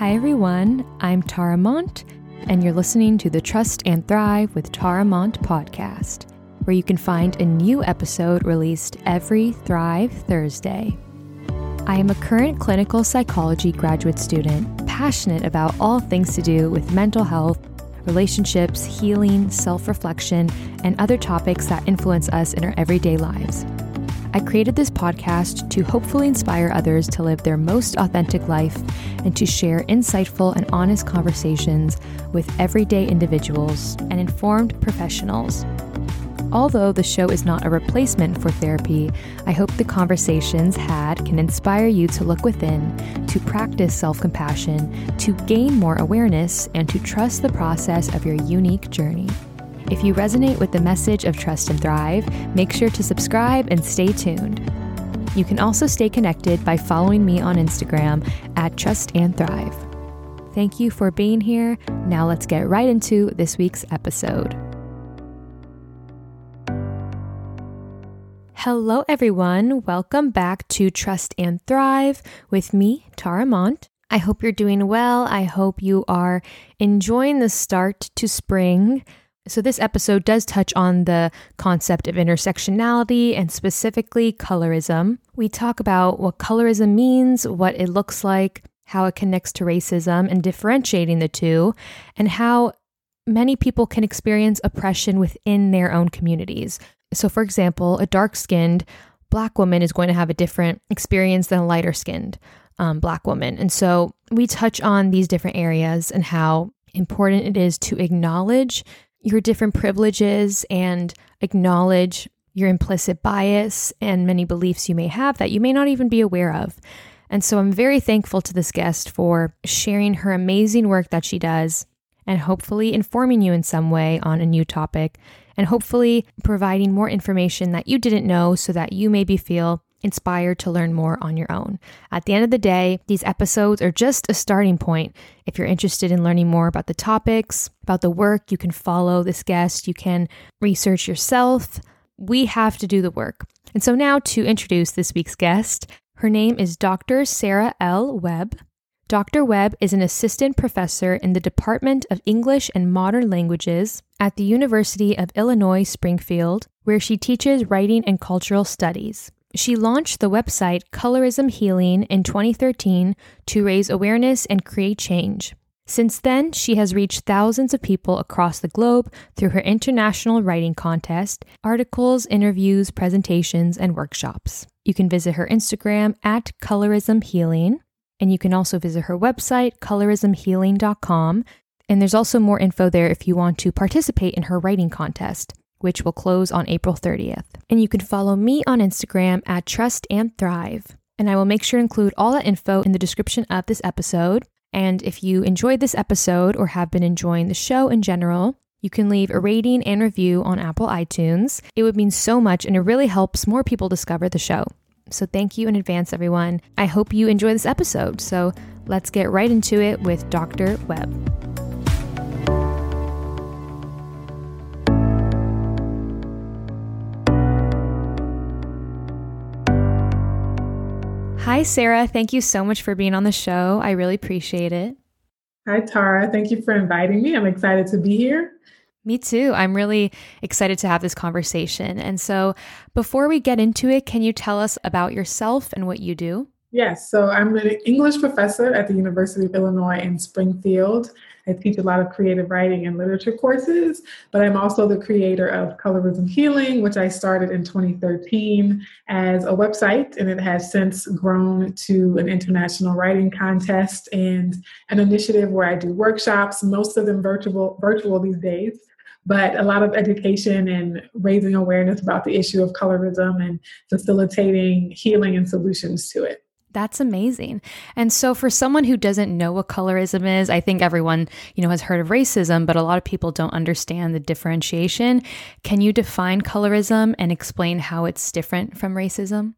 Hi, everyone. I'm Tara Mont, and you're listening to the Trust and Thrive with Tara Mont podcast, where you can find a new episode released every Thrive Thursday. I am a current clinical psychology graduate student, passionate about all things to do with mental health, relationships, healing, self reflection, and other topics that influence us in our everyday lives. I created this podcast to hopefully inspire others to live their most authentic life and to share insightful and honest conversations with everyday individuals and informed professionals. Although the show is not a replacement for therapy, I hope the conversations had can inspire you to look within, to practice self compassion, to gain more awareness, and to trust the process of your unique journey. If you resonate with the message of Trust and Thrive, make sure to subscribe and stay tuned. You can also stay connected by following me on Instagram at Trust and Thrive. Thank you for being here. Now let's get right into this week's episode. Hello, everyone. Welcome back to Trust and Thrive with me, Tara Mont. I hope you're doing well. I hope you are enjoying the start to spring. So, this episode does touch on the concept of intersectionality and specifically colorism. We talk about what colorism means, what it looks like, how it connects to racism, and differentiating the two, and how many people can experience oppression within their own communities. So, for example, a dark skinned black woman is going to have a different experience than a lighter skinned um, black woman. And so, we touch on these different areas and how important it is to acknowledge your different privileges and acknowledge your implicit bias and many beliefs you may have that you may not even be aware of. And so I'm very thankful to this guest for sharing her amazing work that she does and hopefully informing you in some way on a new topic and hopefully providing more information that you didn't know so that you maybe feel inspired to learn more on your own. At the end of the day, these episodes are just a starting point. If you're interested in learning more about the topics, about the work, you can follow this guest, you can research yourself. We have to do the work. And so now to introduce this week's guest, her name is Dr. Sarah L. Webb. Dr. Webb is an assistant professor in the Department of English and Modern Languages at the University of Illinois Springfield, where she teaches writing and cultural studies. She launched the website Colorism Healing in 2013 to raise awareness and create change. Since then, she has reached thousands of people across the globe through her international writing contest, articles, interviews, presentations, and workshops. You can visit her Instagram at Colorism Healing, and you can also visit her website, colorismhealing.com. And there's also more info there if you want to participate in her writing contest which will close on April 30th. And you can follow me on Instagram at Trust and Thrive. And I will make sure to include all that info in the description of this episode. And if you enjoyed this episode or have been enjoying the show in general, you can leave a rating and review on Apple iTunes. It would mean so much and it really helps more people discover the show. So thank you in advance, everyone. I hope you enjoy this episode. So let's get right into it with Dr. Webb. Hi, Sarah. Thank you so much for being on the show. I really appreciate it. Hi, Tara. Thank you for inviting me. I'm excited to be here. Me too. I'm really excited to have this conversation. And so, before we get into it, can you tell us about yourself and what you do? Yes. So, I'm an English professor at the University of Illinois in Springfield. I teach a lot of creative writing and literature courses, but I'm also the creator of Colorism Healing, which I started in 2013 as a website, and it has since grown to an international writing contest and an initiative where I do workshops, most of them virtual virtual these days but a lot of education and raising awareness about the issue of colorism and facilitating healing and solutions to it. That's amazing. And so for someone who doesn't know what colorism is, I think everyone, you know, has heard of racism, but a lot of people don't understand the differentiation. Can you define colorism and explain how it's different from racism?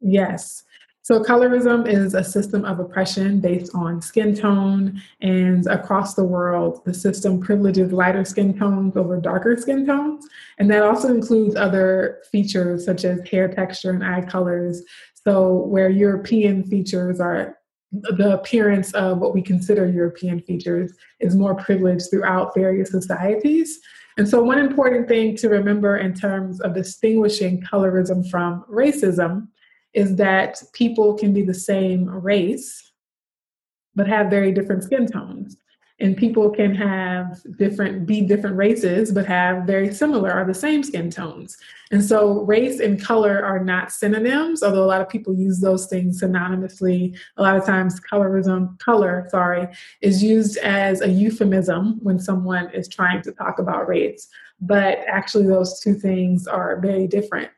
Yes. So, colorism is a system of oppression based on skin tone, and across the world, the system privileges lighter skin tones over darker skin tones. And that also includes other features such as hair texture and eye colors, so, where European features are the appearance of what we consider European features is more privileged throughout various societies. And so, one important thing to remember in terms of distinguishing colorism from racism is that people can be the same race, but have very different skin tones and people can have different be different races but have very similar or the same skin tones. And so race and color are not synonyms although a lot of people use those things synonymously. A lot of times colorism color sorry is used as a euphemism when someone is trying to talk about race. But actually those two things are very different.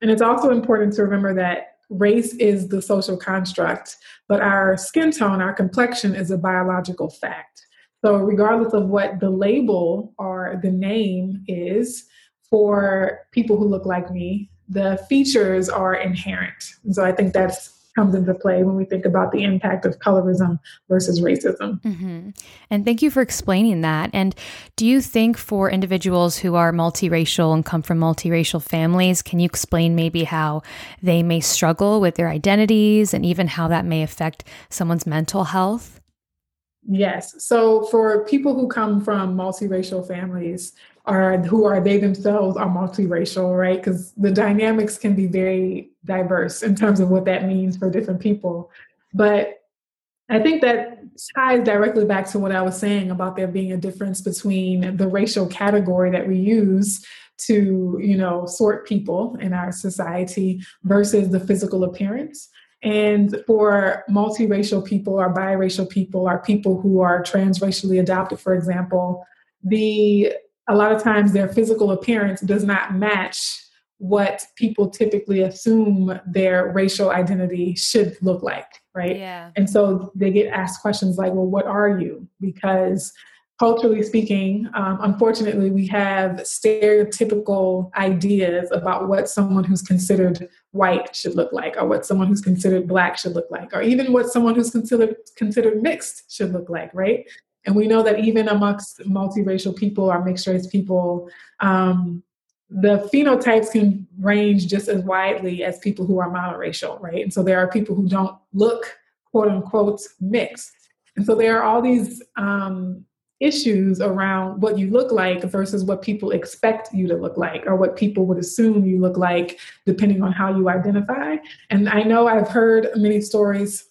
And it's also important to remember that race is the social construct but our skin tone our complexion is a biological fact so, regardless of what the label or the name is for people who look like me, the features are inherent. And so, I think that's comes into play when we think about the impact of colorism versus racism. Mm-hmm. And thank you for explaining that. And do you think for individuals who are multiracial and come from multiracial families, can you explain maybe how they may struggle with their identities and even how that may affect someone's mental health? Yes. So for people who come from multiracial families, or who are they themselves are multiracial, right? Because the dynamics can be very diverse in terms of what that means for different people. But I think that ties directly back to what I was saying about there being a difference between the racial category that we use to, you know, sort people in our society versus the physical appearance. And for multiracial people or biracial people or people who are transracially adopted, for example, the a lot of times their physical appearance does not match what people typically assume their racial identity should look like, right? Yeah. And so they get asked questions like, well, what are you? Because culturally speaking, um, unfortunately, we have stereotypical ideas about what someone who's considered white should look like, or what someone who's considered black should look like, or even what someone who's considered considered mixed should look like, right? And we know that even amongst multiracial people or mixed race people, um, the phenotypes can range just as widely as people who are monoracial, right? And so there are people who don't look quote unquote mixed. And so there are all these um, issues around what you look like versus what people expect you to look like or what people would assume you look like depending on how you identify. And i know i've heard many stories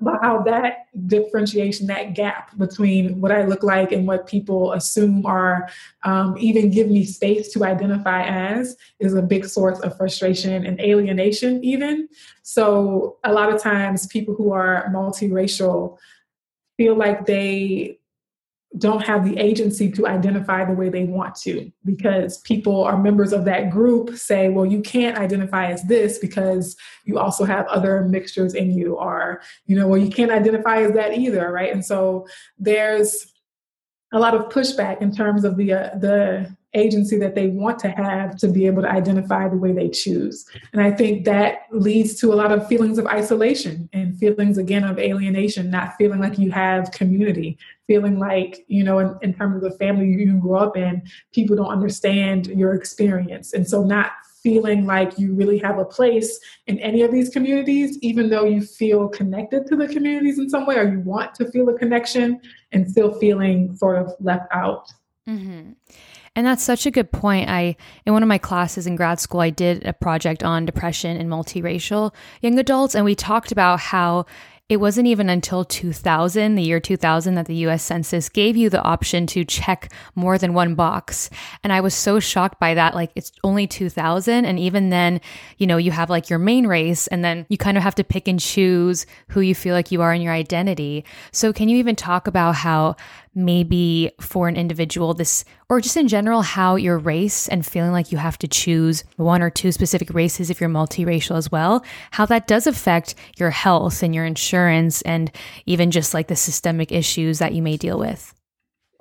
about how that differentiation that gap between what i look like and what people assume or um, even give me space to identify as is a big source of frustration and alienation even. So a lot of times people who are multiracial feel like they don't have the agency to identify the way they want to because people are members of that group say well you can't identify as this because you also have other mixtures in you or you know well you can't identify as that either right? And so there's a lot of pushback in terms of the uh, the agency that they want to have to be able to identify the way they choose. And I think that leads to a lot of feelings of isolation and feelings again of alienation, not feeling like you have community, feeling like, you know, in, in terms of the family you grew up in, people don't understand your experience. And so not feeling like you really have a place in any of these communities, even though you feel connected to the communities in some way or you want to feel a connection and still feeling sort of left out. Mm-hmm. And that's such a good point. I in one of my classes in grad school, I did a project on depression in multiracial young adults, and we talked about how it wasn't even until 2000, the year 2000, that the US Census gave you the option to check more than one box. And I was so shocked by that. Like, it's only 2000. And even then, you know, you have like your main race, and then you kind of have to pick and choose who you feel like you are in your identity. So, can you even talk about how maybe for an individual this or just in general how your race and feeling like you have to choose one or two specific races if you're multiracial as well how that does affect your health and your insurance and even just like the systemic issues that you may deal with.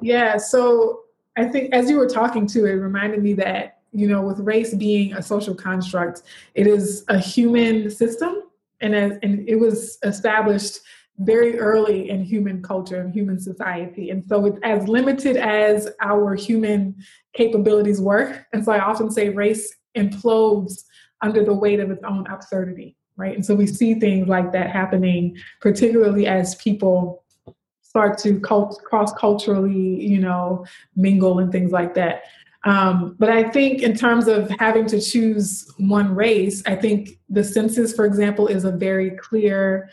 Yeah so i think as you were talking to it reminded me that you know with race being a social construct it is a human system and, as, and it was established very early in human culture and human society. And so it's as limited as our human capabilities were. And so I often say race implodes under the weight of its own absurdity, right? And so we see things like that happening, particularly as people start to cult- cross culturally, you know, mingle and things like that. Um, but I think in terms of having to choose one race, I think the census, for example, is a very clear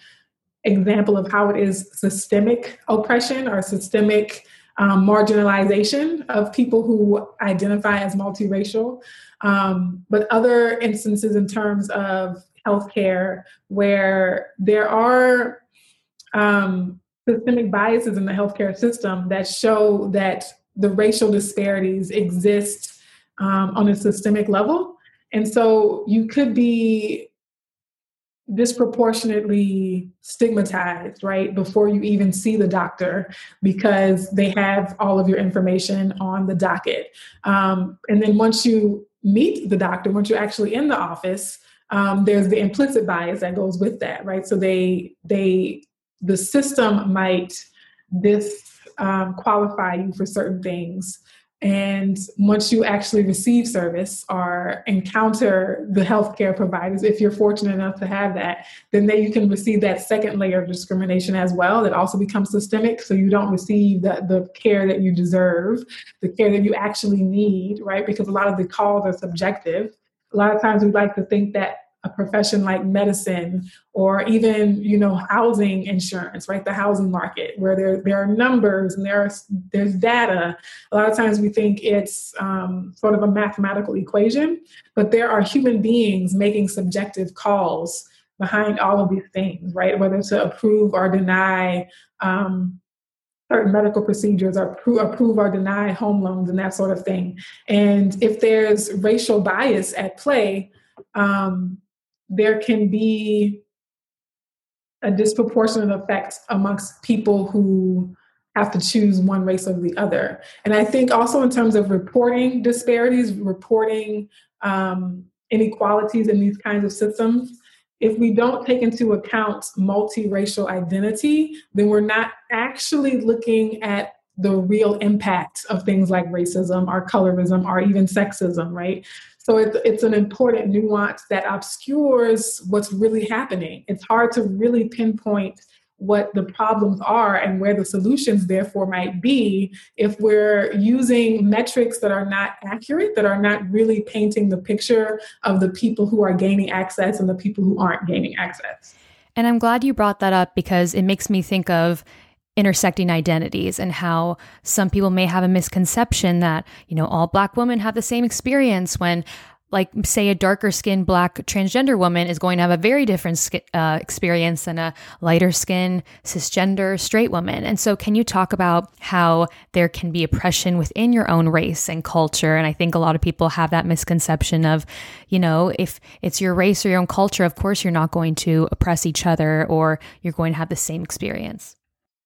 example of how it is systemic oppression or systemic um, marginalization of people who identify as multiracial. Um, but other instances in terms of healthcare where there are um, systemic biases in the healthcare system that show that the racial disparities exist um, on a systemic level. And so you could be disproportionately stigmatized, right, before you even see the doctor because they have all of your information on the docket. Um, and then once you meet the doctor, once you're actually in the office, um, there's the implicit bias that goes with that, right? So they they the system might disqualify um, you for certain things and once you actually receive service or encounter the healthcare providers, if you're fortunate enough to have that, then then you can receive that second layer of discrimination as well that also becomes systemic. So you don't receive the, the care that you deserve, the care that you actually need, right? Because a lot of the calls are subjective. A lot of times we like to think that a profession like medicine or even you know housing insurance right? The housing market where there, there are numbers and there are there's data. A lot of times we think it's um, sort of a mathematical equation but there are human beings making subjective calls behind all of these things right? Whether to approve or deny um, certain medical procedures or approve or deny home loans and that sort of thing. And if there's racial bias at play um, there can be a disproportionate effect amongst people who have to choose one race over the other. And I think also in terms of reporting disparities, reporting um, inequalities in these kinds of systems, if we don't take into account multiracial identity, then we're not actually looking at the real impact of things like racism or colorism or even sexism, right? So it's, it's an important nuance that obscures what's really happening. It's hard to really pinpoint what the problems are and where the solutions therefore might be if we're using metrics that are not accurate that are not really painting the picture of the people who are gaining access and the people who aren't gaining access and i'm glad you brought that up because it makes me think of intersecting identities and how some people may have a misconception that, you know, all black women have the same experience when like say a darker skinned black transgender woman is going to have a very different uh, experience than a lighter skinned cisgender straight woman. And so can you talk about how there can be oppression within your own race and culture? And i think a lot of people have that misconception of you know if it's your race or your own culture of course you're not going to oppress each other or you're going to have the same experience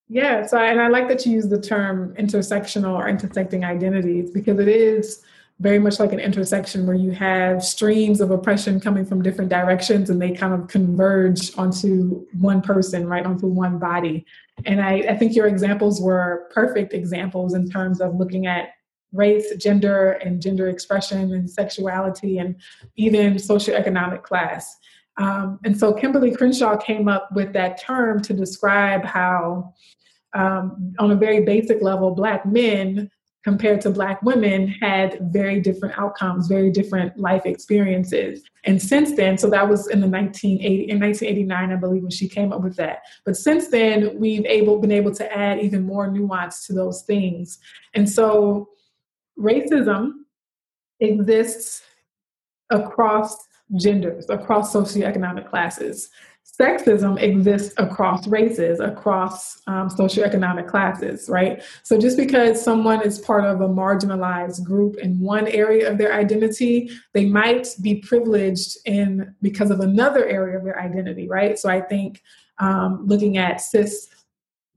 yeah, so and I like that you use the term intersectional or intersecting identities because it is very much like an intersection where you have streams of oppression coming from different directions and they kind of converge onto one person, right, onto one body. And I, I think your examples were perfect examples in terms of looking at race, gender, and gender expression and sexuality and even socioeconomic class. Um, and so Kimberlé Crenshaw came up with that term to describe how um, on a very basic level, Black men compared to Black women had very different outcomes, very different life experiences. And since then, so that was in the 1980, in 1989, I believe, when she came up with that. But since then, we've able been able to add even more nuance to those things. And so, racism exists across genders, across socioeconomic classes sexism exists across races, across um, socioeconomic classes, right? So just because someone is part of a marginalized group in one area of their identity, they might be privileged in because of another area of their identity, right? So I think um, looking at cis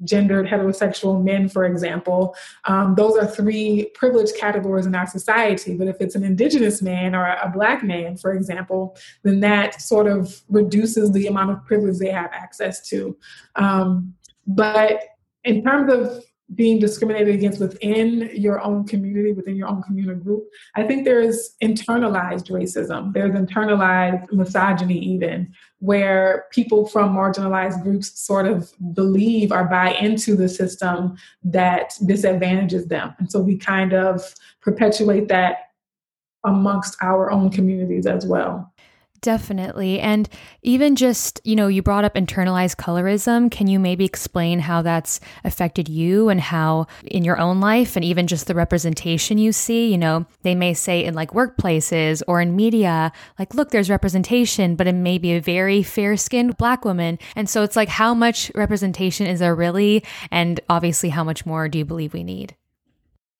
gendered heterosexual men, for example, um, those are three privileged categories in our society. But if it's an indigenous man or a black man, for example, then that sort of reduces the amount of privilege they have access to. Um, but in terms of being discriminated against within your own community, within your own communal group, I think there's internalized racism. There's internalized misogyny, even where people from marginalized groups sort of believe or buy into the system that disadvantages them. And so we kind of perpetuate that amongst our own communities as well. Definitely. And even just, you know, you brought up internalized colorism. Can you maybe explain how that's affected you and how in your own life and even just the representation you see? You know, they may say in like workplaces or in media, like, look, there's representation, but it may be a very fair skinned black woman. And so it's like, how much representation is there really? And obviously, how much more do you believe we need?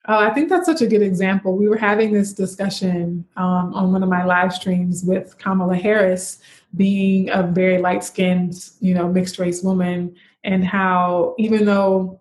Oh, I think that's such a good example. We were having this discussion um, on one of my live streams with Kamala Harris being a very light skinned, you know, mixed race woman, and how even though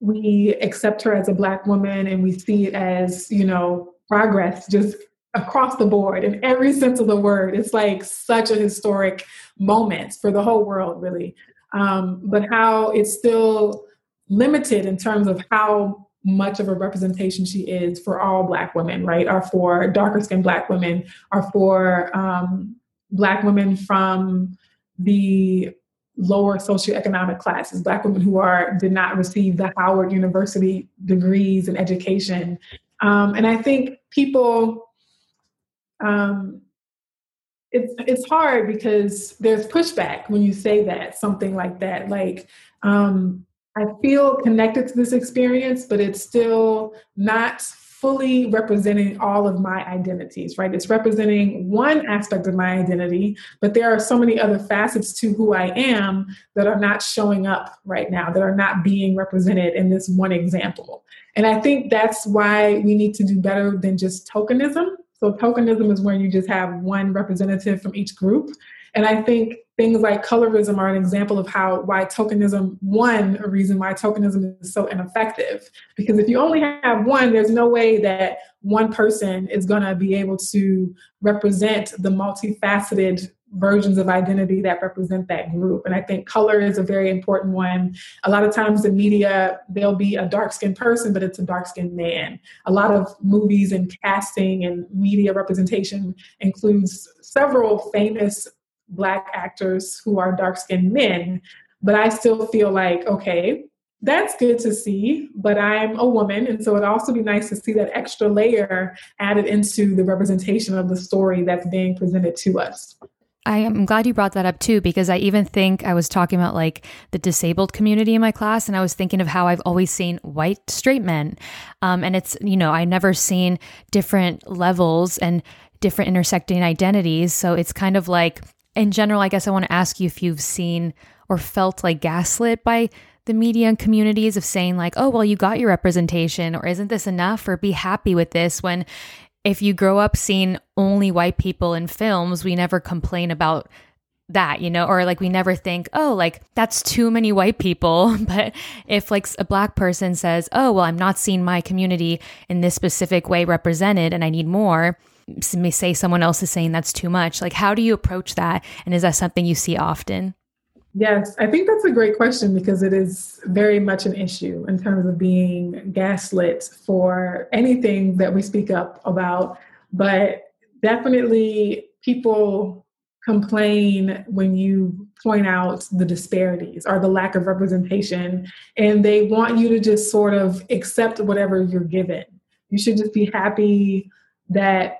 we accept her as a Black woman and we see it as, you know, progress just across the board in every sense of the word, it's like such a historic moment for the whole world, really. Um, but how it's still limited in terms of how much of a representation she is for all Black women, right? Or for darker skinned Black women, or for um, Black women from the lower socioeconomic classes, Black women who are did not receive the Howard University degrees and education. Um, and I think people, um, it's it's hard because there's pushback when you say that something like that, like. Um, I feel connected to this experience, but it's still not fully representing all of my identities, right? It's representing one aspect of my identity, but there are so many other facets to who I am that are not showing up right now, that are not being represented in this one example. And I think that's why we need to do better than just tokenism. So, tokenism is where you just have one representative from each group. And I think things like colorism are an example of how why tokenism one a reason why tokenism is so ineffective. Because if you only have one there's no way that one person is going to be able to represent the multifaceted versions of identity that represent that group. And i think color is a very important one. A lot of times in media there'll be a dark skinned person but it's a dark skinned man. A lot of movies and casting and media representation includes several famous black actors who are dark skinned men. But I still feel like, okay, that's good to see, but I'm a woman. And so it'd also be nice to see that extra layer added into the representation of the story that's being presented to us. I am glad you brought that up too, because I even think I was talking about like the disabled community in my class, and I was thinking of how I've always seen white straight men. Um, and it's, you know, I never seen different levels and different intersecting identities. So it's kind of like in general, I guess I want to ask you if you've seen or felt like gaslit by the media and communities of saying, like, oh, well, you got your representation, or isn't this enough, or be happy with this when if you grow up seeing only white people in films, we never complain about that, you know, or like we never think, oh, like that's too many white people. But if like a black person says, oh, well, I'm not seeing my community in this specific way represented and I need more, may say someone else is saying that's too much. Like, how do you approach that? And is that something you see often? Yes, I think that's a great question because it is very much an issue in terms of being gaslit for anything that we speak up about. But definitely, people complain when you point out the disparities or the lack of representation, and they want you to just sort of accept whatever you're given. You should just be happy that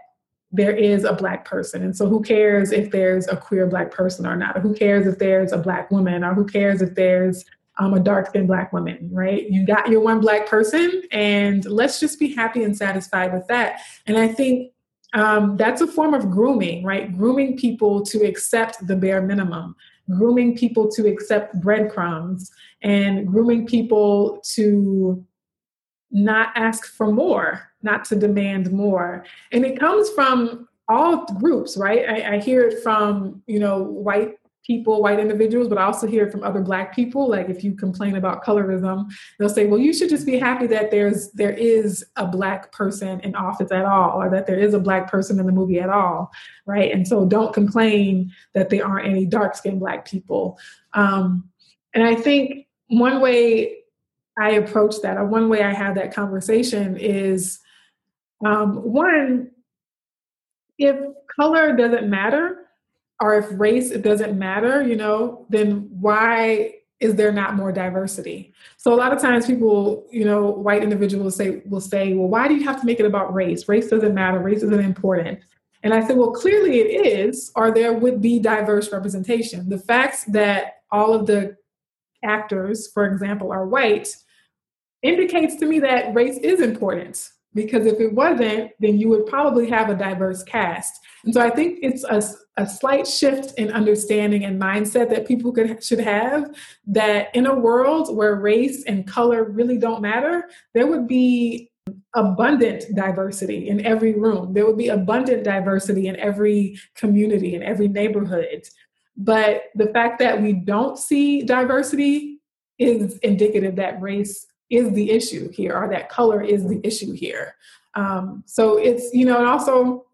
there is a black person. And so who cares if there's a queer black person or not? Or who cares if there's a black woman? Or who cares if there's um, a dark skinned black woman, right? You got your one black person, and let's just be happy and satisfied with that. And I think um, that's a form of grooming, right? Grooming people to accept the bare minimum, grooming people to accept breadcrumbs, and grooming people to not ask for more, not to demand more. And it comes from all groups, right? I, I, hear it from, you know, white people, white individuals, but I also hear it from other black people. Like if you complain about colorism, they'll say, well, you should just be happy that there's there is a black person in office at all, or that there is a black person in the movie at all, right? And so don't complain that there aren't any dark skinned black people. Um, and I think one way I approach that, or one way I have that conversation is um, one, if color doesn't matter, or if race doesn't matter, you know, then why is there not more diversity? So a lot of times people, you know, white individuals say will say, well, why do you have to make it about race? Race doesn't matter, race isn't important. And I said, well, clearly it is, or there would be diverse representation. The fact that all of the actors, for example, are white indicates to me that race is important because if it wasn't, then you would probably have a diverse cast. And so I think it's a, a slight shift in understanding and mindset that people could should have that in a world where race and color really don't matter, there would be abundant diversity in every room. There would be abundant diversity in every community, in every neighborhood. But the fact that we don't see diversity is indicative that race is the issue here, or that color is the issue here. Um, so it's, you know, and also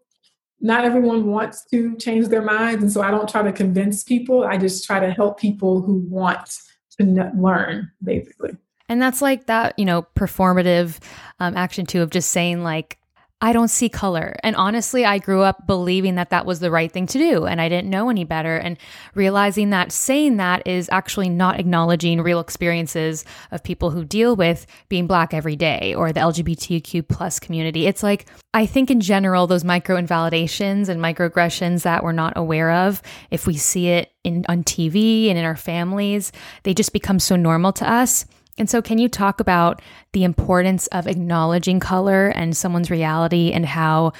not everyone wants to change their minds. And so I don't try to convince people, I just try to help people who want to learn, basically. And that's like that, you know, performative um, action too of just saying, like, I don't see color. And honestly, I grew up believing that that was the right thing to do and I didn't know any better. And realizing that saying that is actually not acknowledging real experiences of people who deal with being black every day or the LGBTQ plus community. It's like, I think in general, those micro invalidations and microaggressions that we're not aware of, if we see it in, on TV and in our families, they just become so normal to us and so, can you talk about the importance of acknowledging color and someone's reality and how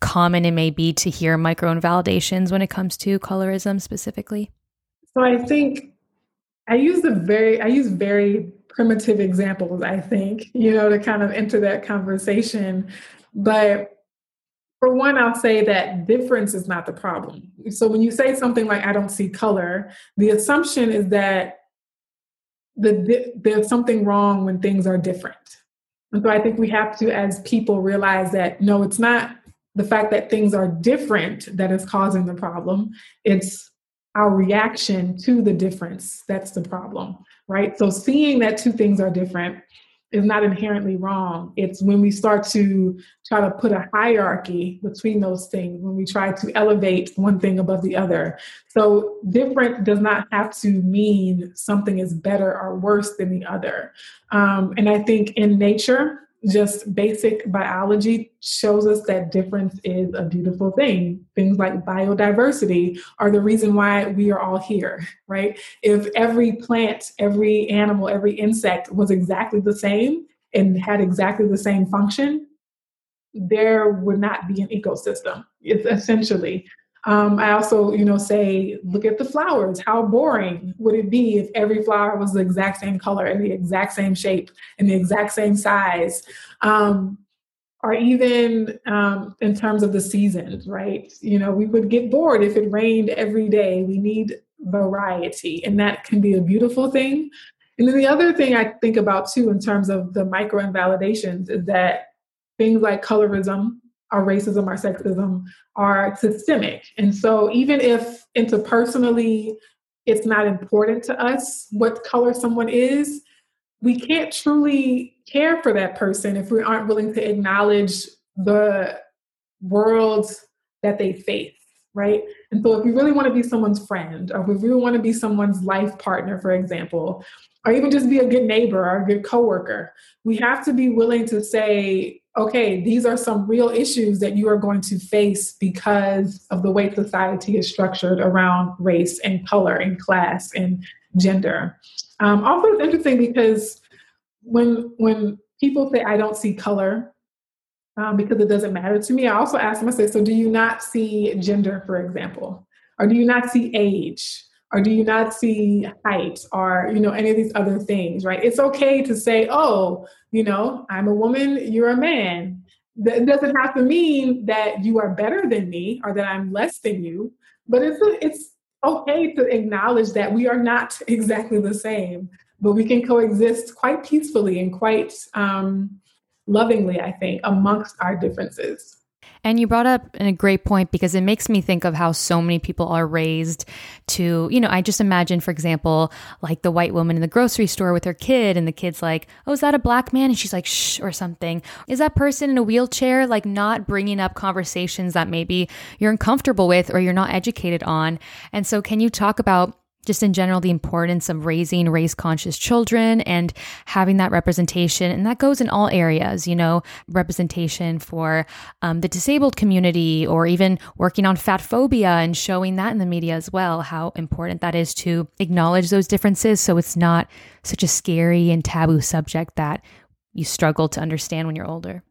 common it may be to hear micro invalidations when it comes to colorism specifically? So, I think I use the very I use very primitive examples. I think you know to kind of enter that conversation, but for one, I'll say that difference is not the problem. So when you say something like "I don't see color," the assumption is that the, there's something wrong when things are different. And so I think we have to, as people, realize that no, it's not the fact that things are different that is causing the problem. It's our reaction to the difference that's the problem, right? So seeing that two things are different is not inherently wrong. It's when we start to try to put a hierarchy between those things, when we try to elevate one thing above the other. So, different does not have to mean something is better or worse than the other. Um, and I think in nature, just basic biology shows us that difference is a beautiful thing. Things like biodiversity are the reason why we are all here, right? If every plant, every animal, every insect was exactly the same and had exactly the same function, there would not be an ecosystem. It's essentially um, I also, you know, say, look at the flowers. How boring would it be if every flower was the exact same color and the exact same shape and the exact same size? Um, or even um, in terms of the seasons, right? You know, we would get bored if it rained every day. We need variety, and that can be a beautiful thing. And then the other thing I think about too, in terms of the micro invalidations, is that things like colorism our racism, our sexism are systemic. And so even if interpersonally it's not important to us what color someone is, we can't truly care for that person if we aren't willing to acknowledge the world that they face, right? And so if we really want to be someone's friend, or if we really want to be someone's life partner, for example, or even just be a good neighbor or a good coworker, we have to be willing to say, okay, these are some real issues that you are going to face because of the way society is structured around race and color and class and gender. Um, also, it's interesting because when when people say I don't see color um, because it doesn't matter to me, I also ask them, I say, so do you not see gender, for example, or do you not see age? Or do you not see height or you know any of these other things right? It's okay to say oh you know i'm a woman you're a man. That doesn't have to mean that you are better than me or that i'm less than you but it's a, it's okay to acknowledge that we are not exactly the same but we can coexist quite peacefully and quite um, lovingly i think amongst our differences And you brought up a great point because it makes me think of how so many people are raised to, you know, I just imagine, for example, like the white woman in the grocery store with her kid, and the kid's like, oh, is that a black man? And she's like, shh, or something. Is that person in a wheelchair? Like, not bringing up conversations that maybe you're uncomfortable with or you're not educated on. And so, can you talk about just in general, the importance of raising race conscious children and having that representation. And that goes in all areas, you know, representation for um, the disabled community or even working on fat phobia and showing that in the media as well, how important that is to acknowledge those differences so it's not such a scary and taboo subject that you struggle to understand when you're older.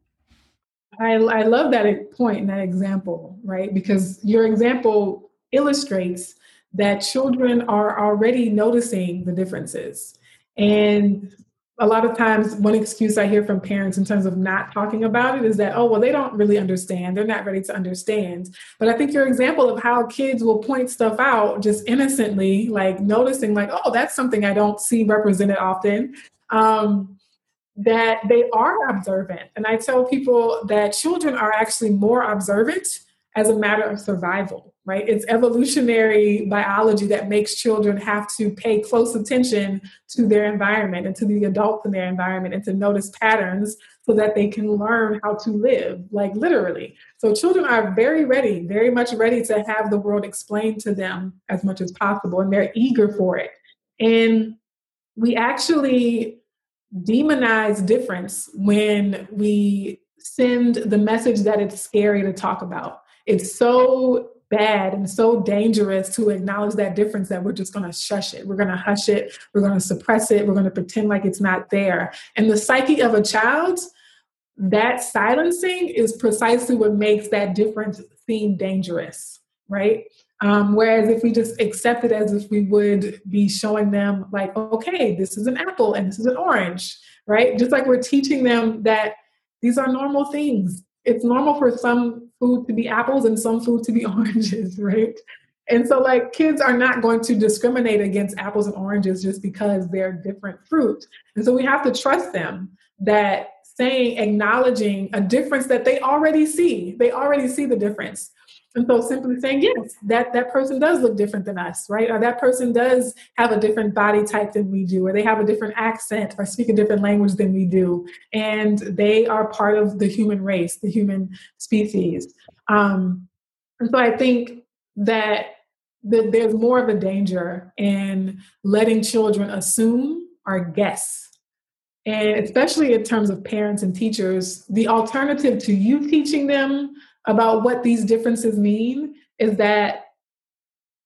I, I love that point and that example, right? Because your example illustrates that children are already noticing the differences. And a lot of times, one excuse I hear from parents in terms of not talking about it is that, oh, well, they don't really understand. They're not ready to understand. But I think your example of how kids will point stuff out just innocently, like noticing, like, oh, that's something I don't see represented often, um, that they are observant. And I tell people that children are actually more observant as a matter of survival, right? It's evolutionary biology that makes children have to pay close attention to their environment and to the adults in their environment and to notice patterns so that they can learn how to live, like literally. So children are very ready, very much ready to have the world explained to them as much as possible, and they're eager for it. And we actually demonize difference when we send the message that it's scary to talk about it's so bad and so dangerous to acknowledge that difference that we're just going to shush it. We're going to hush it. We're going to suppress it. We're going to pretend like it's not there. And the psyche of a child, that silencing is precisely what makes that difference seem dangerous, right? Um, whereas if we just accept it as if we would be showing them, like, okay, this is an apple and this is an orange, right? Just like we're teaching them that these are normal things it's normal for some food to be apples and some food to be oranges, right? And so, like, kids are not going to discriminate against apples and oranges just because they're different fruit. And so, we have to trust them that saying, acknowledging a difference that they already see, they already see the difference. And so simply saying, yes, that, that person does look different than us, right? Or that person does have a different body type than we do, or they have a different accent or speak a different language than we do. And they are part of the human race, the human species. Um, and so I think that the, there's more of a danger in letting children assume or guess. And especially in terms of parents and teachers, the alternative to you teaching them about what these differences mean is that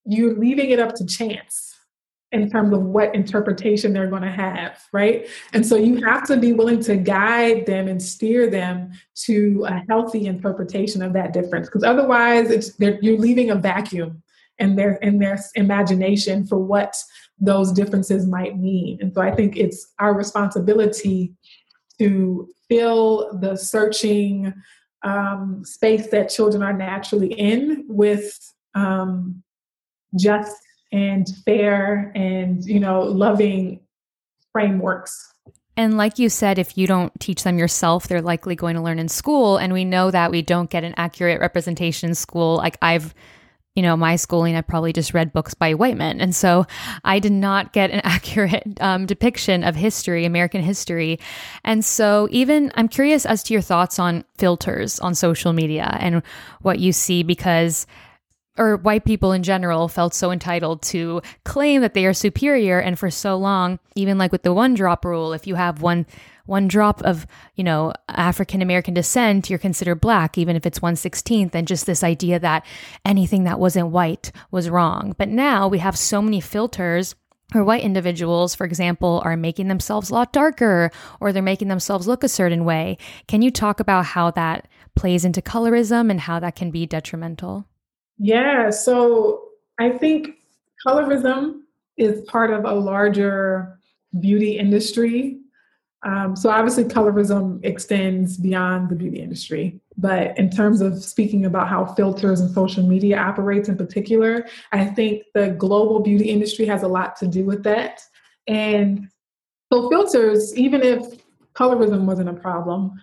you're leaving it up to chance in terms of what interpretation they're going to have, right? And so you have to be willing to guide them and steer them to a healthy interpretation of that difference, because otherwise, it's you're leaving a vacuum in their in their imagination for what those differences might mean. And so I think it's our responsibility to fill the searching um, space that children are naturally in with um, just and fair and you know loving frameworks and like you said, if you don't teach them yourself, they're likely going to learn in school. And we know that we don't get an accurate representation in school. Like I've you know, my schooling, I probably just read books by white men. And so I did not get an accurate um, depiction of history, American history. And so, even I'm curious as to your thoughts on filters on social media and what you see because or white people in general felt so entitled to claim that they are superior and for so long even like with the one drop rule if you have one one drop of, you know, African American descent, you're considered black, even if it's 116th, and just this idea that anything that wasn't white was wrong. But now we have so many filters or white individuals, for example, are making themselves a lot darker or they're making themselves look a certain way. Can you talk about how that plays into colorism and how that can be detrimental? Yeah, so I think colorism is part of a larger beauty industry um, so obviously, colorism extends beyond the beauty industry. But in terms of speaking about how filters and social media operates in particular, I think the global beauty industry has a lot to do with that. And so filters, even if colorism wasn't a problem,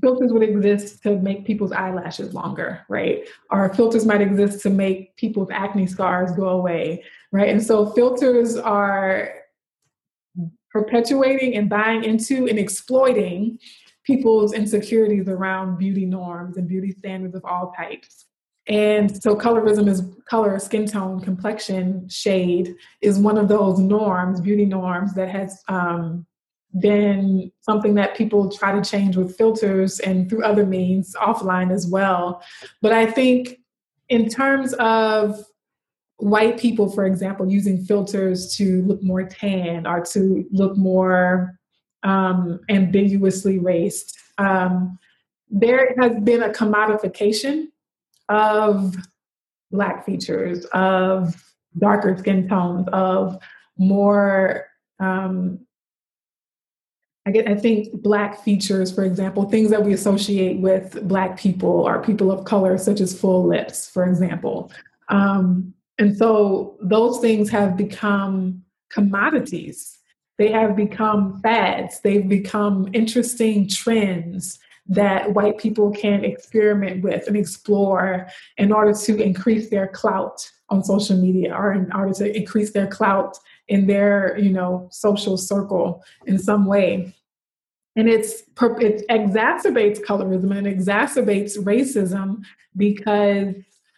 filters would exist to make people's eyelashes longer, right? Or filters might exist to make people's acne scars go away, right? And so filters are perpetuating and buying into and exploiting people's insecurities around beauty norms and beauty standards of all types. And so colorism is color, skin tone, complexion, shade is one of those norms, beauty norms that has um, been something that people try to change with filters and through other means offline as well. But I think in terms of white people, for example, using filters to look more tan or to look more um, ambiguously raced, um, there has been a commodification of black features, of darker skin tones, of more um, I get I think black features, for example, things that we associate with black people or people of color, such as full lips, for example. Um, and so those things have become commodities. They have become fads. They've become interesting trends that white people can experiment with and explore in order to increase their clout on social media or in order to increase their clout in their you know social circle in some way and it's it exacerbates colorism and exacerbates racism because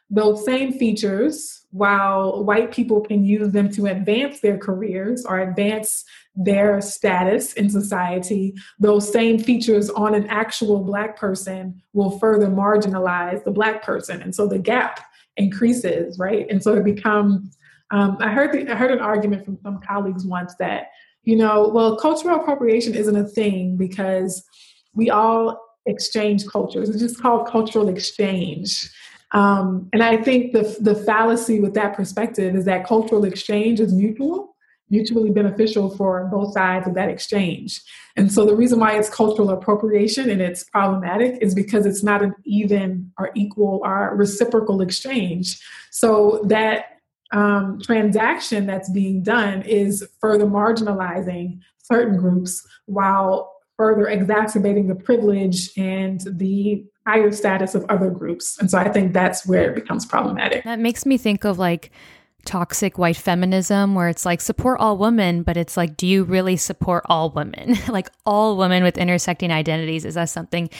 those same features while white people can use them to advance their careers or advance their status in society those same features on an actual black person will further marginalize the black person and so the gap increases right and so it becomes um, I heard the, I heard an argument from some colleagues once that you know, well, cultural appropriation isn't a thing because we all exchange cultures. It's just called cultural exchange. Um, and I think the the fallacy with that perspective is that cultural exchange is mutual, mutually beneficial for both sides of that exchange. And so the reason why it's cultural appropriation and it's problematic is because it's not an even or equal or reciprocal exchange. So that um, transaction that's being done is further marginalizing certain groups while further exacerbating the privilege and the higher status of other groups. And so I think that's where it becomes problematic. That makes me think of like toxic white feminism where it's like support all women, but it's like, do you really support all women? like all women with intersecting identities? Is that something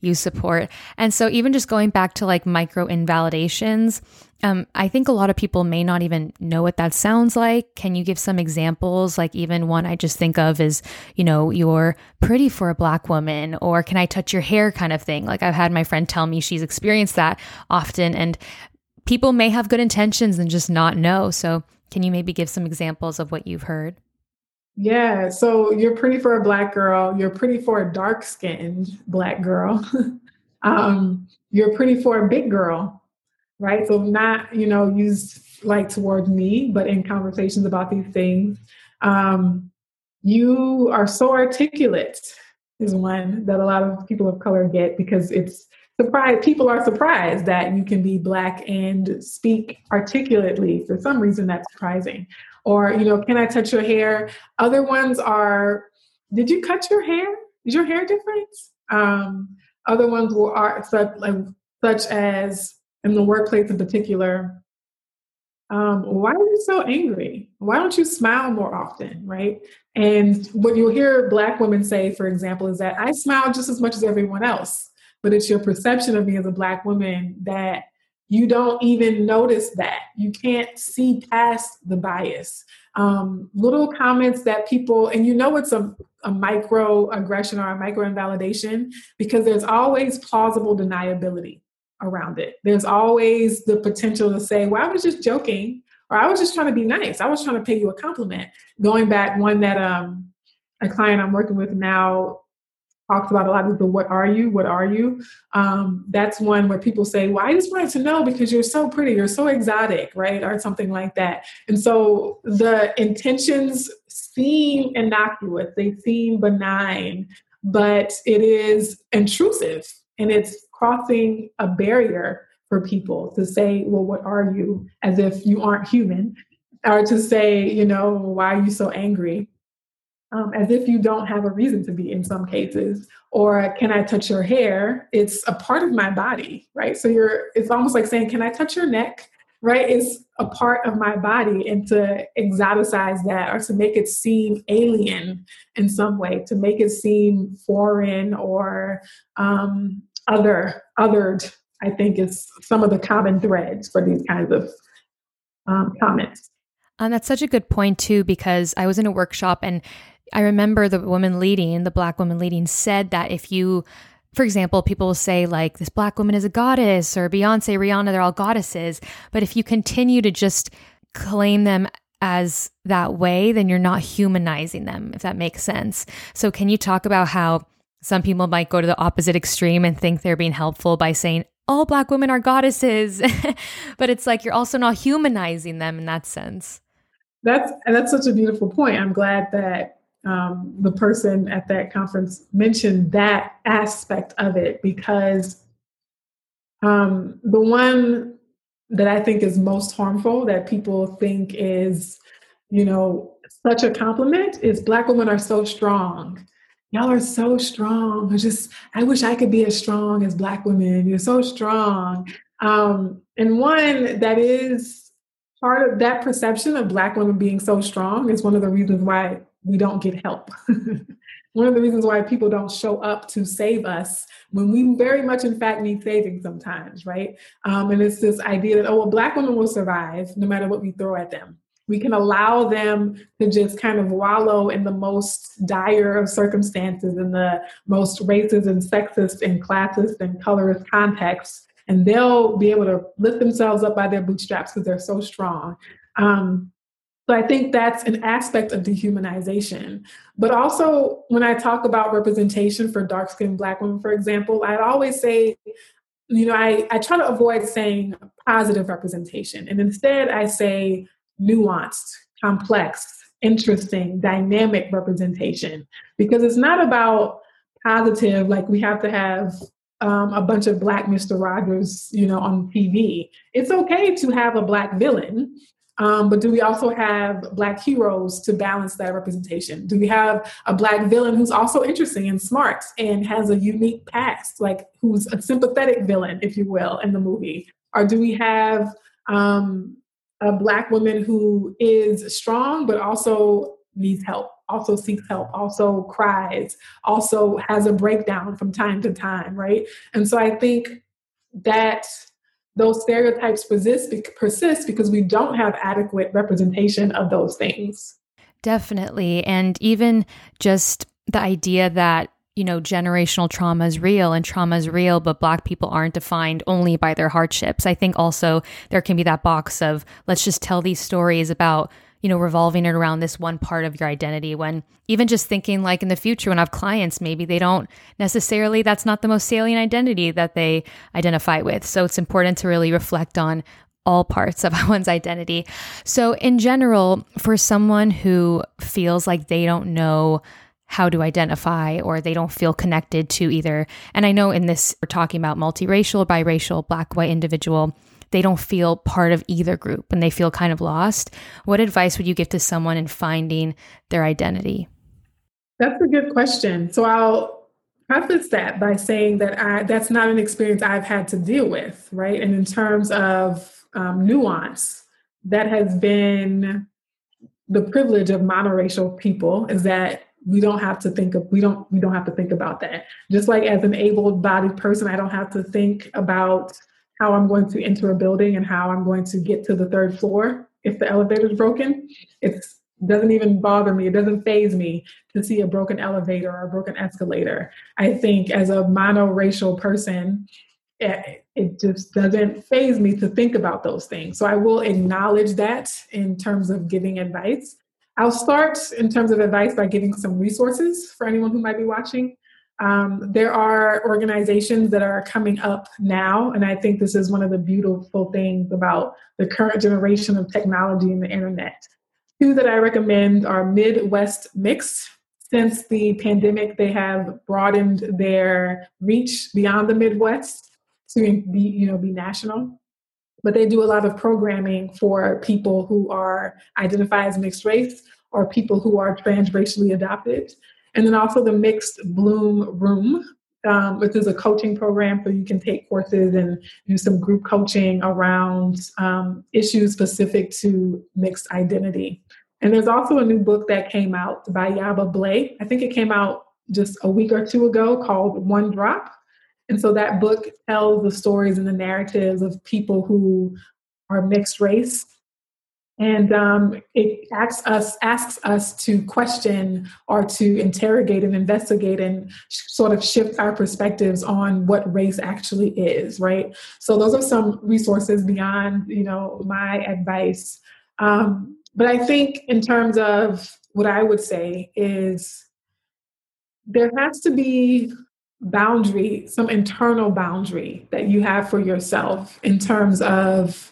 you support? And so even just going back to like micro invalidations, um, I think a lot of people may not even know what that sounds like. Can you give some examples? Like, even one I just think of is, you know, you're pretty for a black woman, or can I touch your hair kind of thing. Like, I've had my friend tell me she's experienced that often, and people may have good intentions and just not know. So, can you maybe give some examples of what you've heard? Yeah, so you're pretty for a black girl, you're pretty for a dark skinned black girl, um, you're pretty for a big girl right? So not, you know, used like towards me, but in conversations about these things. Um, you are so articulate is one that a lot of people of color get because it's surprised people are surprised that you can be black and speak articulately. For some reason that's surprising. Or you know can i touch your hair? Other ones are did you cut your hair? Is your hair different? Um, other ones will are such, like, such as in the workplace in particular, um, why are you so angry? Why don't you smile more often, right? And what you'll hear Black women say, for example, is that I smile just as much as everyone else, but it's your perception of me as a Black woman that you don't even notice that. You can't see past the bias. Um, little comments that people, and you know it's a, a micro aggression or a micro invalidation because there's always plausible deniability around it. There's always the potential to say, well, I was just joking, or I was just trying to be nice. I was trying to pay you a compliment. Going back, one that um, a client I'm working with now talks about a lot of the what are you, what are you? Um, that's one where people say, well, I just wanted to know because you're so pretty, you're so exotic, right? Or something like that. And so the intentions seem innocuous, they seem benign, but it is intrusive and it's crossing a barrier for people to say, well, what are you? As if you aren't human, or to say, you know, why are you so angry? Um, as if you don't have a reason to be in some cases or can i touch your hair? It's a part of my body right? So you're it's almost like saying can i touch your neck? Right? It's a part of my body and to exoticize that or to make it seem alien in some way to make it seem foreign or um, other othered i think is some of the common threads for these kinds of um, comments. And that's such a good point too because i was in a workshop and I remember the woman leading, the black woman leading, said that if you, for example, people will say, like, this black woman is a goddess, or Beyonce, Rihanna, they're all goddesses. But if you continue to just claim them as that way, then you're not humanizing them, if that makes sense. So, can you talk about how some people might go to the opposite extreme and think they're being helpful by saying, all black women are goddesses? but it's like you're also not humanizing them in that sense. That's that's such a beautiful point. I'm glad that um, the person at that conference mentioned that aspect of it because um, the one that I think is most harmful that people think is, you know, such a compliment is Black women are so strong. Y'all are so strong. I just, I wish I could be as strong as Black women. You're so strong. Um, and one that is part of that perception of Black women being so strong is one of the reasons why we don't get help. One of the reasons why people don't show up to save us when we very much, in fact, need saving sometimes, right? Um, and it's this idea that, oh, well, Black women will survive no matter what we throw at them. We can allow them to just kind of wallow in the most dire of circumstances, in the most racist and sexist and classist and colorist contexts, and they'll be able to lift themselves up by their bootstraps because they're so strong. Um, so I think that's an aspect of dehumanization. But also, when I talk about representation for dark skinned Black women, for example, I always say, you know, I, I try to avoid saying positive representation. And instead, I say nuanced, complex, interesting, dynamic representation. Because it's not about positive, like we have to have um, a bunch of black Mr. Rogers, you know, on TV. It's okay to have a black villain, um, but do we also have Black heroes to balance that representation? Do we have a Black villain who's also interesting and smart and has a unique past, like who's a sympathetic villain, if you will, in the movie? Or do we have um, a Black woman who is strong but also needs help, also seeks help, also cries, also has a breakdown from time to time, right? And so I think that those stereotypes persist, persist because we don't have adequate representation of those things. Definitely. And even just the idea that you know, generational trauma is real and trauma is real, but Black people aren't defined only by their hardships. I think also there can be that box of let's just tell these stories about you know, revolving it around this one part of your identity when even just thinking like in the future when I have clients, maybe they don't necessarily, that's not the most salient identity that they identify with. So it's important to really reflect on all parts of one's identity. So, in general, for someone who feels like they don't know how to identify or they don't feel connected to either, and I know in this, we're talking about multiracial, biracial, black, white individual they don't feel part of either group and they feel kind of lost. What advice would you give to someone in finding their identity? That's a good question. So I'll preface that by saying that I, that's not an experience I've had to deal with, right? And in terms of um, nuance, that has been the privilege of monoracial people is that we don't have to think of we don't we don't have to think about that just like as an able-bodied person i don't have to think about how I'm going to enter a building and how I'm going to get to the third floor if the elevator is broken. It doesn't even bother me. It doesn't faze me to see a broken elevator or a broken escalator. I think as a monoracial person, it just doesn't faze me to think about those things. So I will acknowledge that in terms of giving advice. I'll start in terms of advice by giving some resources for anyone who might be watching. Um, there are organizations that are coming up now, and I think this is one of the beautiful things about the current generation of technology and the internet. Two that I recommend are Midwest Mix. Since the pandemic, they have broadened their reach beyond the Midwest to be, you know, be national. But they do a lot of programming for people who are identify as mixed race or people who are transracially adopted. And then also the Mixed Bloom Room, um, which is a coaching program so you can take courses and do some group coaching around um, issues specific to mixed identity. And there's also a new book that came out by Yaba Blay. I think it came out just a week or two ago called One Drop. And so that book tells the stories and the narratives of people who are mixed race and um, it asks us asks us to question or to interrogate and investigate and sh- sort of shift our perspectives on what race actually is right? So those are some resources beyond you know my advice. Um, but i think in terms of what i would say is there has to be boundary some internal boundary that you have for yourself in terms of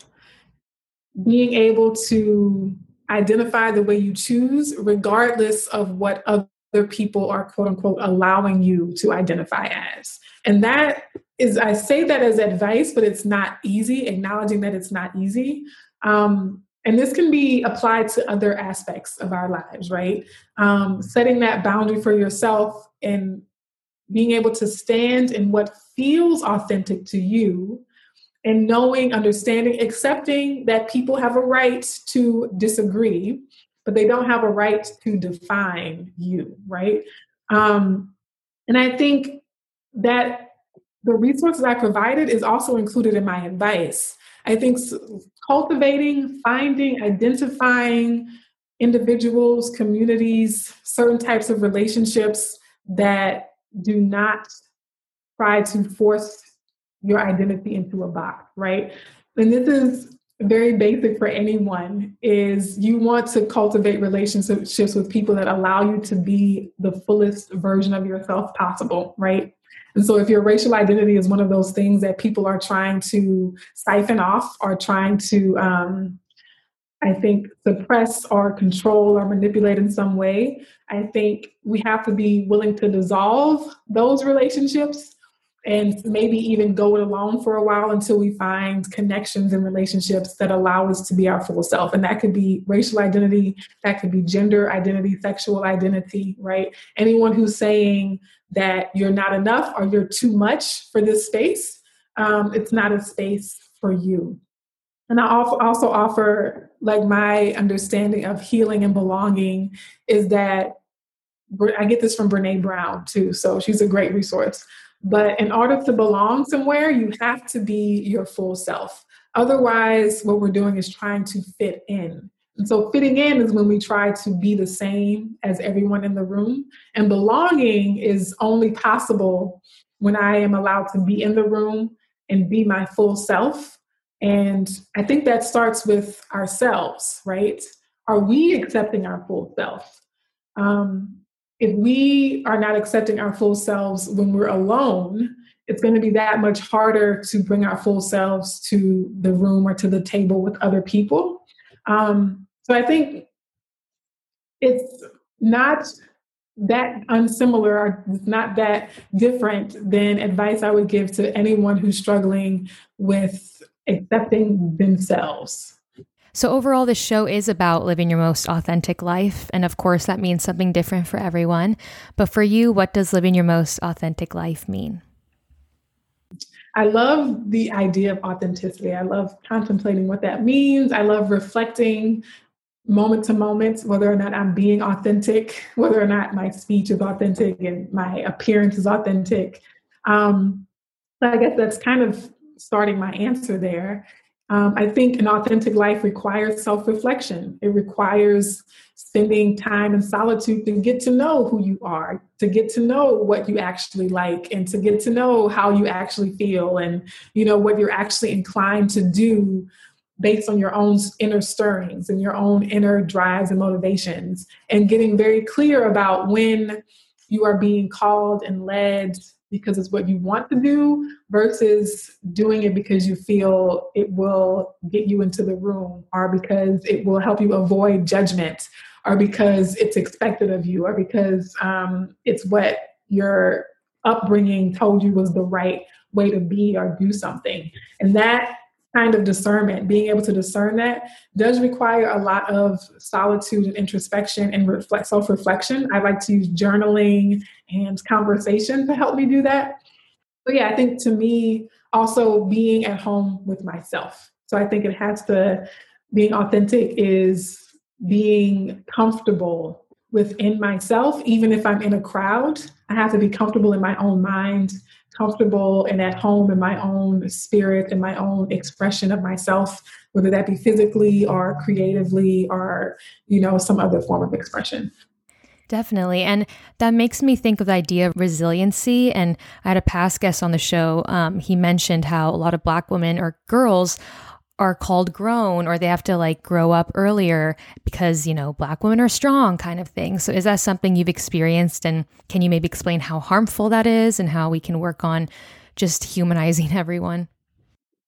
being able to identify the way you choose, regardless of what other people are quote unquote allowing you to identify as. And that is, I say that as advice, but it's not easy, acknowledging that it's not easy. Um, and this can be applied to other aspects of our lives, right? Um, setting that boundary for yourself and being able to stand in what feels authentic to you and knowing, understanding, accepting that people have a right to disagree, but they don't have a right to define you, right? Um, and I think that the resources I provided is also included in my advice. I think cultivating, finding, identifying individuals, communities, certain types of relationships that do not try to force your identity into a box, right? And this is very basic for anyone is you want to cultivate relationships with people that allow you to be the fullest version of yourself possible, right? And so if your racial identity is one of those things that people are trying to siphon off or trying to um, I think suppress or control or manipulate in some way. I think we have to be willing to dissolve those relationships and maybe even go it alone for a while until we find connections and relationships that allow us to be our full self. And that could be racial identity, that could be gender identity, sexual identity, right? Anyone who's saying that you're not enough or you're too much for this space, um, it's not a space for you. And I also offer, like, my understanding of healing and belonging is that I get this from Brene Brown too. So she's a great resource. But in order to belong somewhere, you have to be your full self. Otherwise, what we're doing is trying to fit in. And so, fitting in is when we try to be the same as everyone in the room. And belonging is only possible when I am allowed to be in the room and be my full self. And I think that starts with ourselves, right? Are we accepting our full self? Um, if we are not accepting our full selves when we're alone, it's going to be that much harder to bring our full selves to the room or to the table with other people. Um, so I think it's not that unsimilar or not that different than advice I would give to anyone who's struggling with accepting themselves. So, overall, this show is about living your most authentic life. And of course, that means something different for everyone. But for you, what does living your most authentic life mean? I love the idea of authenticity. I love contemplating what that means. I love reflecting moment to moment whether or not I'm being authentic, whether or not my speech is authentic and my appearance is authentic. Um, I guess that's kind of starting my answer there. Um, I think an authentic life requires self reflection. It requires spending time in solitude to get to know who you are, to get to know what you actually like, and to get to know how you actually feel and you know what you're actually inclined to do based on your own inner stirrings and your own inner drives and motivations, and getting very clear about when you are being called and led because it's what you want to do versus doing it because you feel it will get you into the room or because it will help you avoid judgment or because it's expected of you or because um, it's what your upbringing told you was the right way to be or do something. And that kind of discernment, being able to discern that does require a lot of solitude and introspection and reflect, self reflection. I like to use journaling and conversation to help me do that. So, yeah, I think to me, also being at home with myself. So, I think it has to, being authentic is being comfortable within myself, even if I'm in a crowd. I have to be comfortable in my own mind comfortable and at home in my own spirit and my own expression of myself whether that be physically or creatively or you know some other form of expression Definitely. And that makes me think of the idea of resiliency. And I had a past guest on the show. Um, he mentioned how a lot of Black women or girls are called grown or they have to like grow up earlier because, you know, black women are strong kind of thing. So is that something you've experienced and can you maybe explain how harmful that is and how we can work on just humanizing everyone?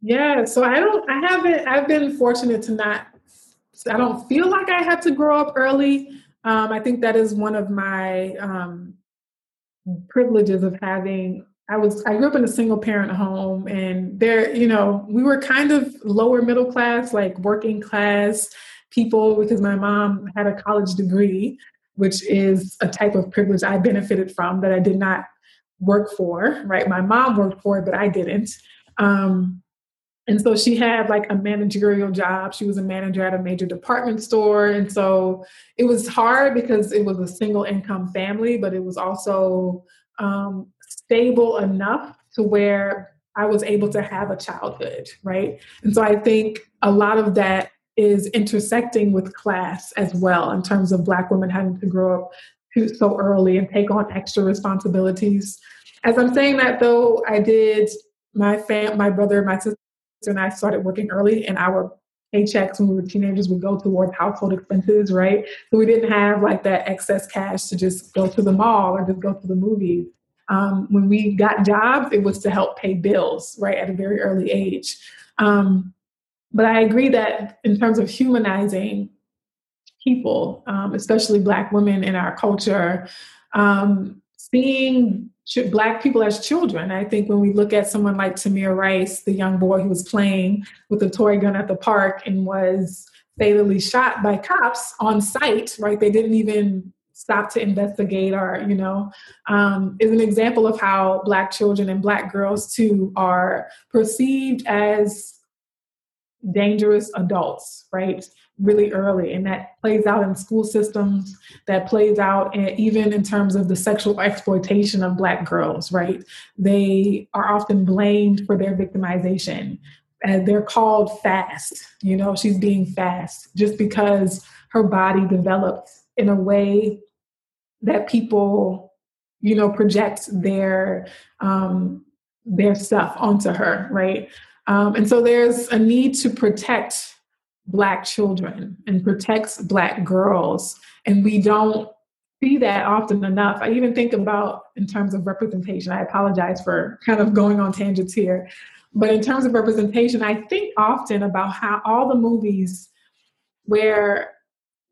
Yeah, so I don't I haven't I've been fortunate to not I don't feel like I had to grow up early. Um, I think that is one of my um, privileges of having I was I grew up in a single parent home and there, you know, we were kind of lower middle class, like working class people because my mom had a college degree, which is a type of privilege I benefited from that I did not work for, right? My mom worked for it, but I didn't. Um, and so she had like a managerial job. She was a manager at a major department store. And so it was hard because it was a single income family, but it was also um, stable enough to where I was able to have a childhood, right? And so I think a lot of that is intersecting with class as well in terms of Black women having to grow up so early and take on extra responsibilities. As I'm saying that though, I did my fam, my brother, my sister, and I started working early, and our paychecks when we were teenagers would go towards household expenses, right? So we didn't have like that excess cash to just go to the mall or just go to the movies. Um, when we got jobs, it was to help pay bills, right, at a very early age. Um, but I agree that in terms of humanizing people, um, especially Black women in our culture, um, seeing Black people as children, I think when we look at someone like Tamir Rice, the young boy who was playing with a toy gun at the park and was fatally shot by cops on sight, right? They didn't even stop to investigate or you know um, is an example of how black children and black girls too are perceived as dangerous adults right really early and that plays out in school systems that plays out in, even in terms of the sexual exploitation of black girls right? They are often blamed for their victimization and they're called fast you know she's being fast just because her body developed in a way that people you know project their um, their stuff onto her right? Um, and so there's a need to protect black children and protects black girls. And we don't see that often enough. I even think about in terms of representation. I apologize for kind of going on tangents here. But in terms of representation i think often about how all the movies where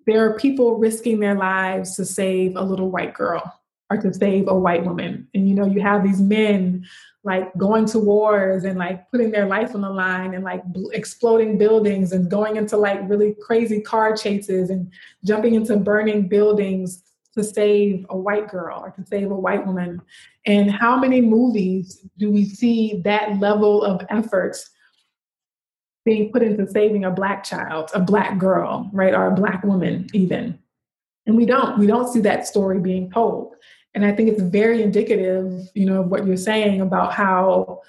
there are people risking their lives to save a little white girl or to save a white woman. And you know, you have these men like going to wars and like putting their life on the line and like bl- exploding buildings and going into like really crazy car chases and jumping into burning buildings to save a white girl or to save a white woman. And how many movies do we see that level of effort being put into saving a black child, a black girl, right, or a black woman even. And we don't, we don't see that story being told. And I think it's very indicative, you know, of what you're saying about how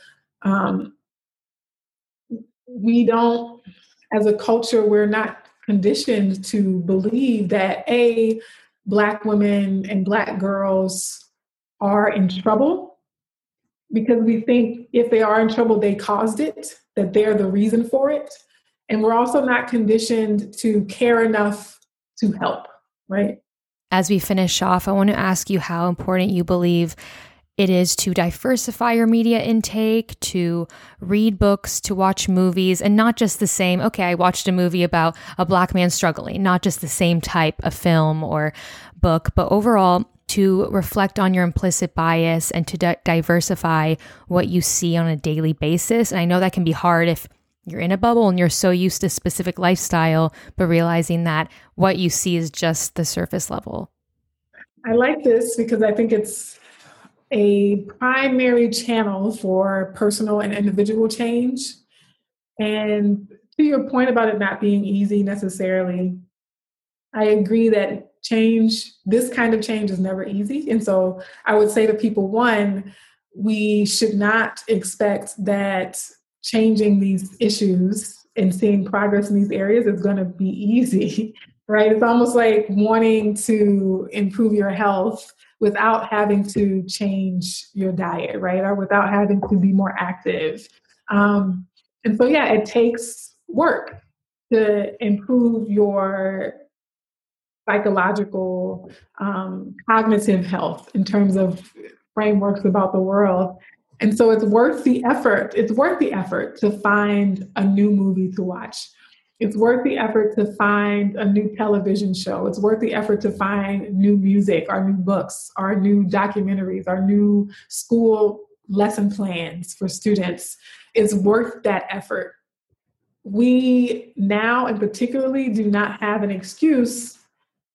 um, we don't, as a culture, we're not conditioned to believe that a black women and black girls are in trouble because we think if they are in trouble, they caused it that they're the reason for it. And we're also not conditioned to care enough to help, right? As we finish off, I want to ask you how important you believe it is to diversify your media intake, to read books, to watch movies, and not just the same, okay, I watched a movie about a black man struggling, not just the same type of film or book, but overall to reflect on your implicit bias and to di- diversify what you see on a daily basis. And I know that can be hard if you're in a bubble and you're so used to specific lifestyle, but realizing that what you see is just the surface level. I like this because I think it's a primary channel for personal and individual change. And to your point about it not being easy necessarily, I agree that change, this kind of change is never easy. And so I would say to people, one, we should not expect that changing these issues and seeing progress in these areas is going to be easy, right? It's almost like wanting to improve your health without having to change your diet, right? Or without having to be more active. Um, and so, yeah, it takes work to improve your psychological, um, cognitive health in terms of frameworks about the world. And so it's worth the effort. It's worth the effort to find a new movie to watch. It's worth the effort to find a new television show. It's worth the effort to find new music, our new books, our new documentaries, our new school lesson plans for students. It's worth that effort. We now, and particularly, do not have an excuse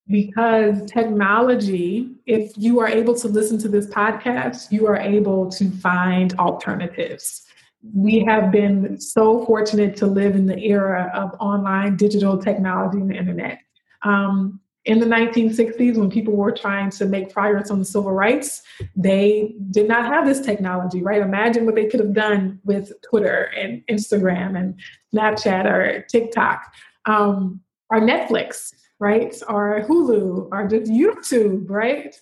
because technology, if you are able to listen to this podcast, you are able to find alternatives. We have been so fortunate to live in the era of online digital technology and the internet. Um, in the 1960s, when people were trying to make progress on the civil rights, they did not have this technology, right? Imagine what they could have done with Twitter and Instagram and Snapchat or TikTok um, or Netflix right? Or Hulu or just YouTube, right?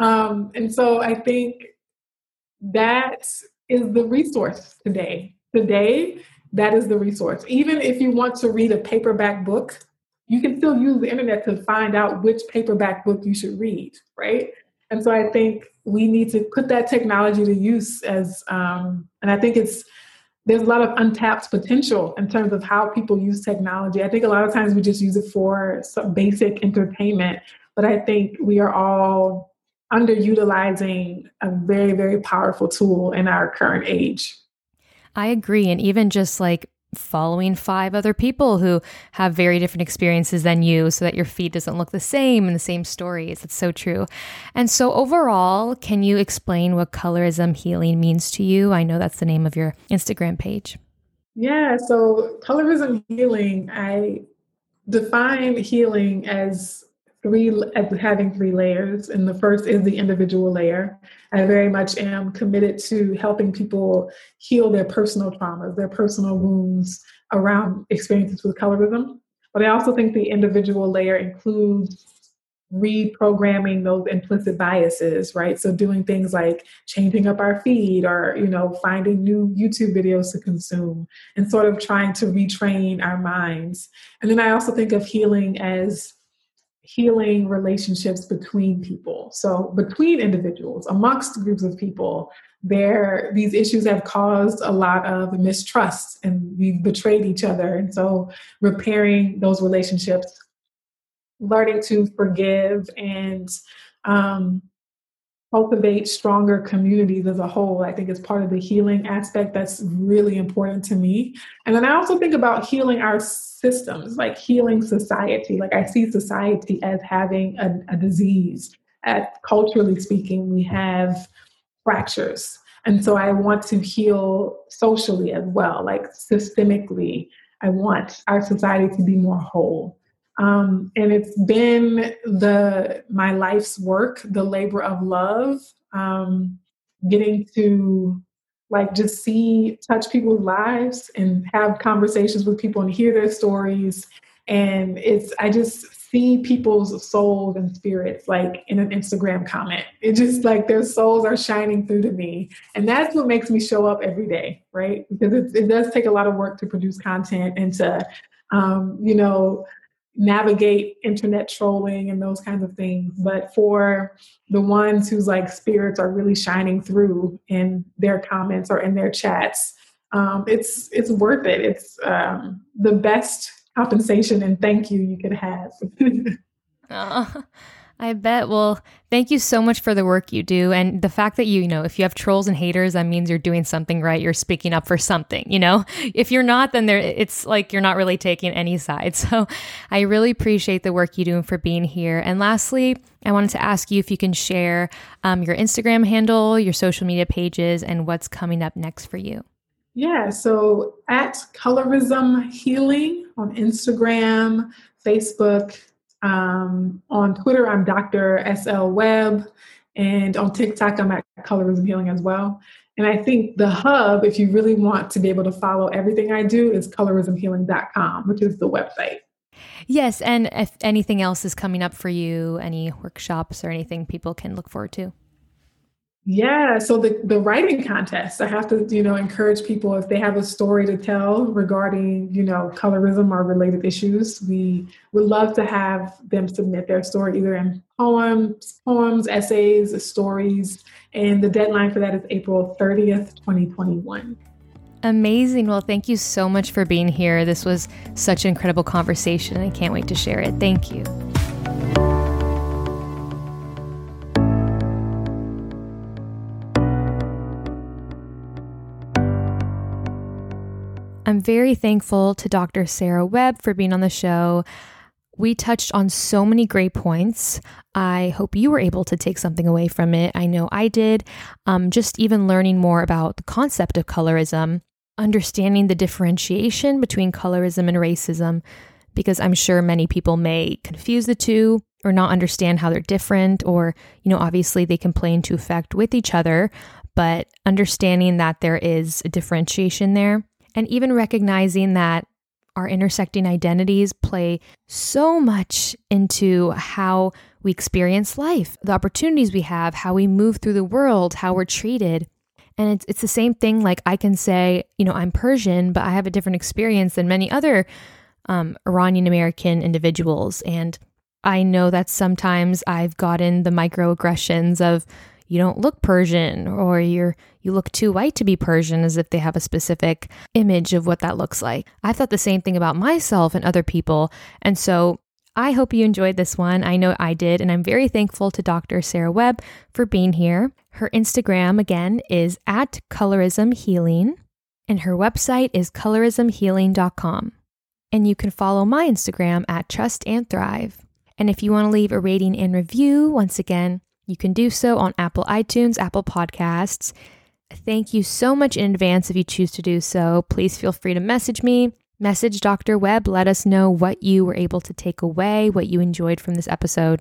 Um, and so I think that is the resource today. Today, that is the resource. Even if you want to read a paperback book, you can still use the internet to find out which paperback book you should read, right? And so I think we need to put that technology to use as, um, and I think it's there's a lot of untapped potential in terms of how people use technology. I think a lot of times we just use it for some basic entertainment, but I think we are all underutilizing a very, very powerful tool in our current age. I agree. And even just like following five other people who have very different experiences than you so that your feed doesn't look the same and the same stories. It's so true. And so, overall, can you explain what colorism healing means to you? I know that's the name of your Instagram page. Yeah, so colorism healing, I define healing as three having three layers and the first is the individual layer. I very much am committed to helping people heal their personal traumas their personal wounds around experiences with colorism. But i also think the individual layer includes reprogramming those implicit biases right? So doing things like changing up our feed or you know finding new youtube videos to consume and sort of trying to retrain our minds. And then i also think of healing as healing relationships between people. So between individuals, amongst groups of people, there these issues have caused a lot of mistrust and we've betrayed each other. And so repairing those relationships, learning to forgive and um, cultivate stronger communities as a whole. I think is part of the healing aspect that's really important to me. And then I also think about healing our systems, like healing society. Like I see society as having a, a disease. At culturally speaking, we have fractures. And so I want to heal socially as well, like systemically. I want our society to be more whole. Um, and it's been the my life's work, the labor of love, um, getting to like just see touch people's lives and have conversations with people and hear their stories. And it's i just see people's souls and spirits like in an instagram comment. It just like their souls are shining through to me. And that's what makes me show up every day right? Because it, it does take a lot of work to produce content and to um, you know navigate internet trolling and those kinds of things. But for the ones whose like spirits are really shining through in their comments or in their chats, um, it's it's worth it. It's um, the best compensation and thank you you could have. I bet. Well, thank you so much for the work you do. And the fact that you, you know, if you have trolls and haters, that means you're doing something right. You're speaking up for something, you know? If you're not, then there it's like you're not really taking any side. So I really appreciate the work you do for being here. And lastly, I wanted to ask you if you can share um, your Instagram handle, your social media pages, and what's coming up next for you. Yeah, so at Colorism Healing on Instagram, Facebook, um, on Twitter, I'm Dr. SL Webb, and on TikTok, I'm at Colorism Healing as well. And I think the hub, if you really want to be able to follow everything I do, is colorismhealing.com, which is the website. Yes, and if anything else is coming up for you, any workshops or anything people can look forward to. Yeah, so the, the writing contest, I have to, you know, encourage people if they have a story to tell regarding, you know, colorism or related issues, we would love to have them submit their story either in poems, poems, essays, stories, and the deadline for that is April 30th, 2021. Amazing. Well, thank you so much for being here. This was such an incredible conversation. I can't wait to share it. Thank you. I'm very thankful to Dr. Sarah Webb for being on the show. We touched on so many great points. I hope you were able to take something away from it. I know I did. Um, just even learning more about the concept of colorism, understanding the differentiation between colorism and racism, because I'm sure many people may confuse the two or not understand how they're different, or, you know, obviously they can play into effect with each other, but understanding that there is a differentiation there and even recognizing that our intersecting identities play so much into how we experience life, the opportunities we have, how we move through the world, how we're treated. And it's, it's the same thing. Like I can say, you know, I'm Persian, but I have a different experience than many other um, Iranian American individuals. And I know that sometimes I've gotten the microaggressions of, you don't look Persian or you're you look too white to be Persian as if they have a specific image of what that looks like. I thought the same thing about myself and other people. And so I hope you enjoyed this one. I know I did, and I'm very thankful to Dr. Sarah Webb for being here. Her Instagram again is at colorism healing, and her website is colorismhealing.com. And you can follow my Instagram at trust and thrive. And if you want to leave a rating and review, once again, you can do so on Apple iTunes, Apple Podcasts. Thank you so much in advance if you choose to do so. Please feel free to message me. Message Dr. Webb. Let us know what you were able to take away, what you enjoyed from this episode.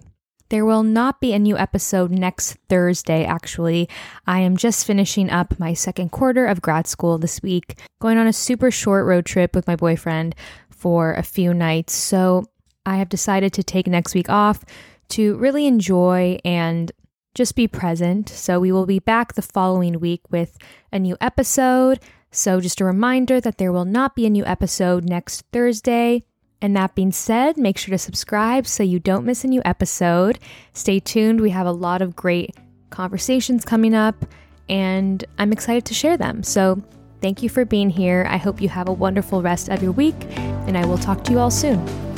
There will not be a new episode next Thursday, actually. I am just finishing up my second quarter of grad school this week, going on a super short road trip with my boyfriend for a few nights. So I have decided to take next week off to really enjoy and just be present. So, we will be back the following week with a new episode. So, just a reminder that there will not be a new episode next Thursday. And that being said, make sure to subscribe so you don't miss a new episode. Stay tuned. We have a lot of great conversations coming up, and I'm excited to share them. So, thank you for being here. I hope you have a wonderful rest of your week, and I will talk to you all soon.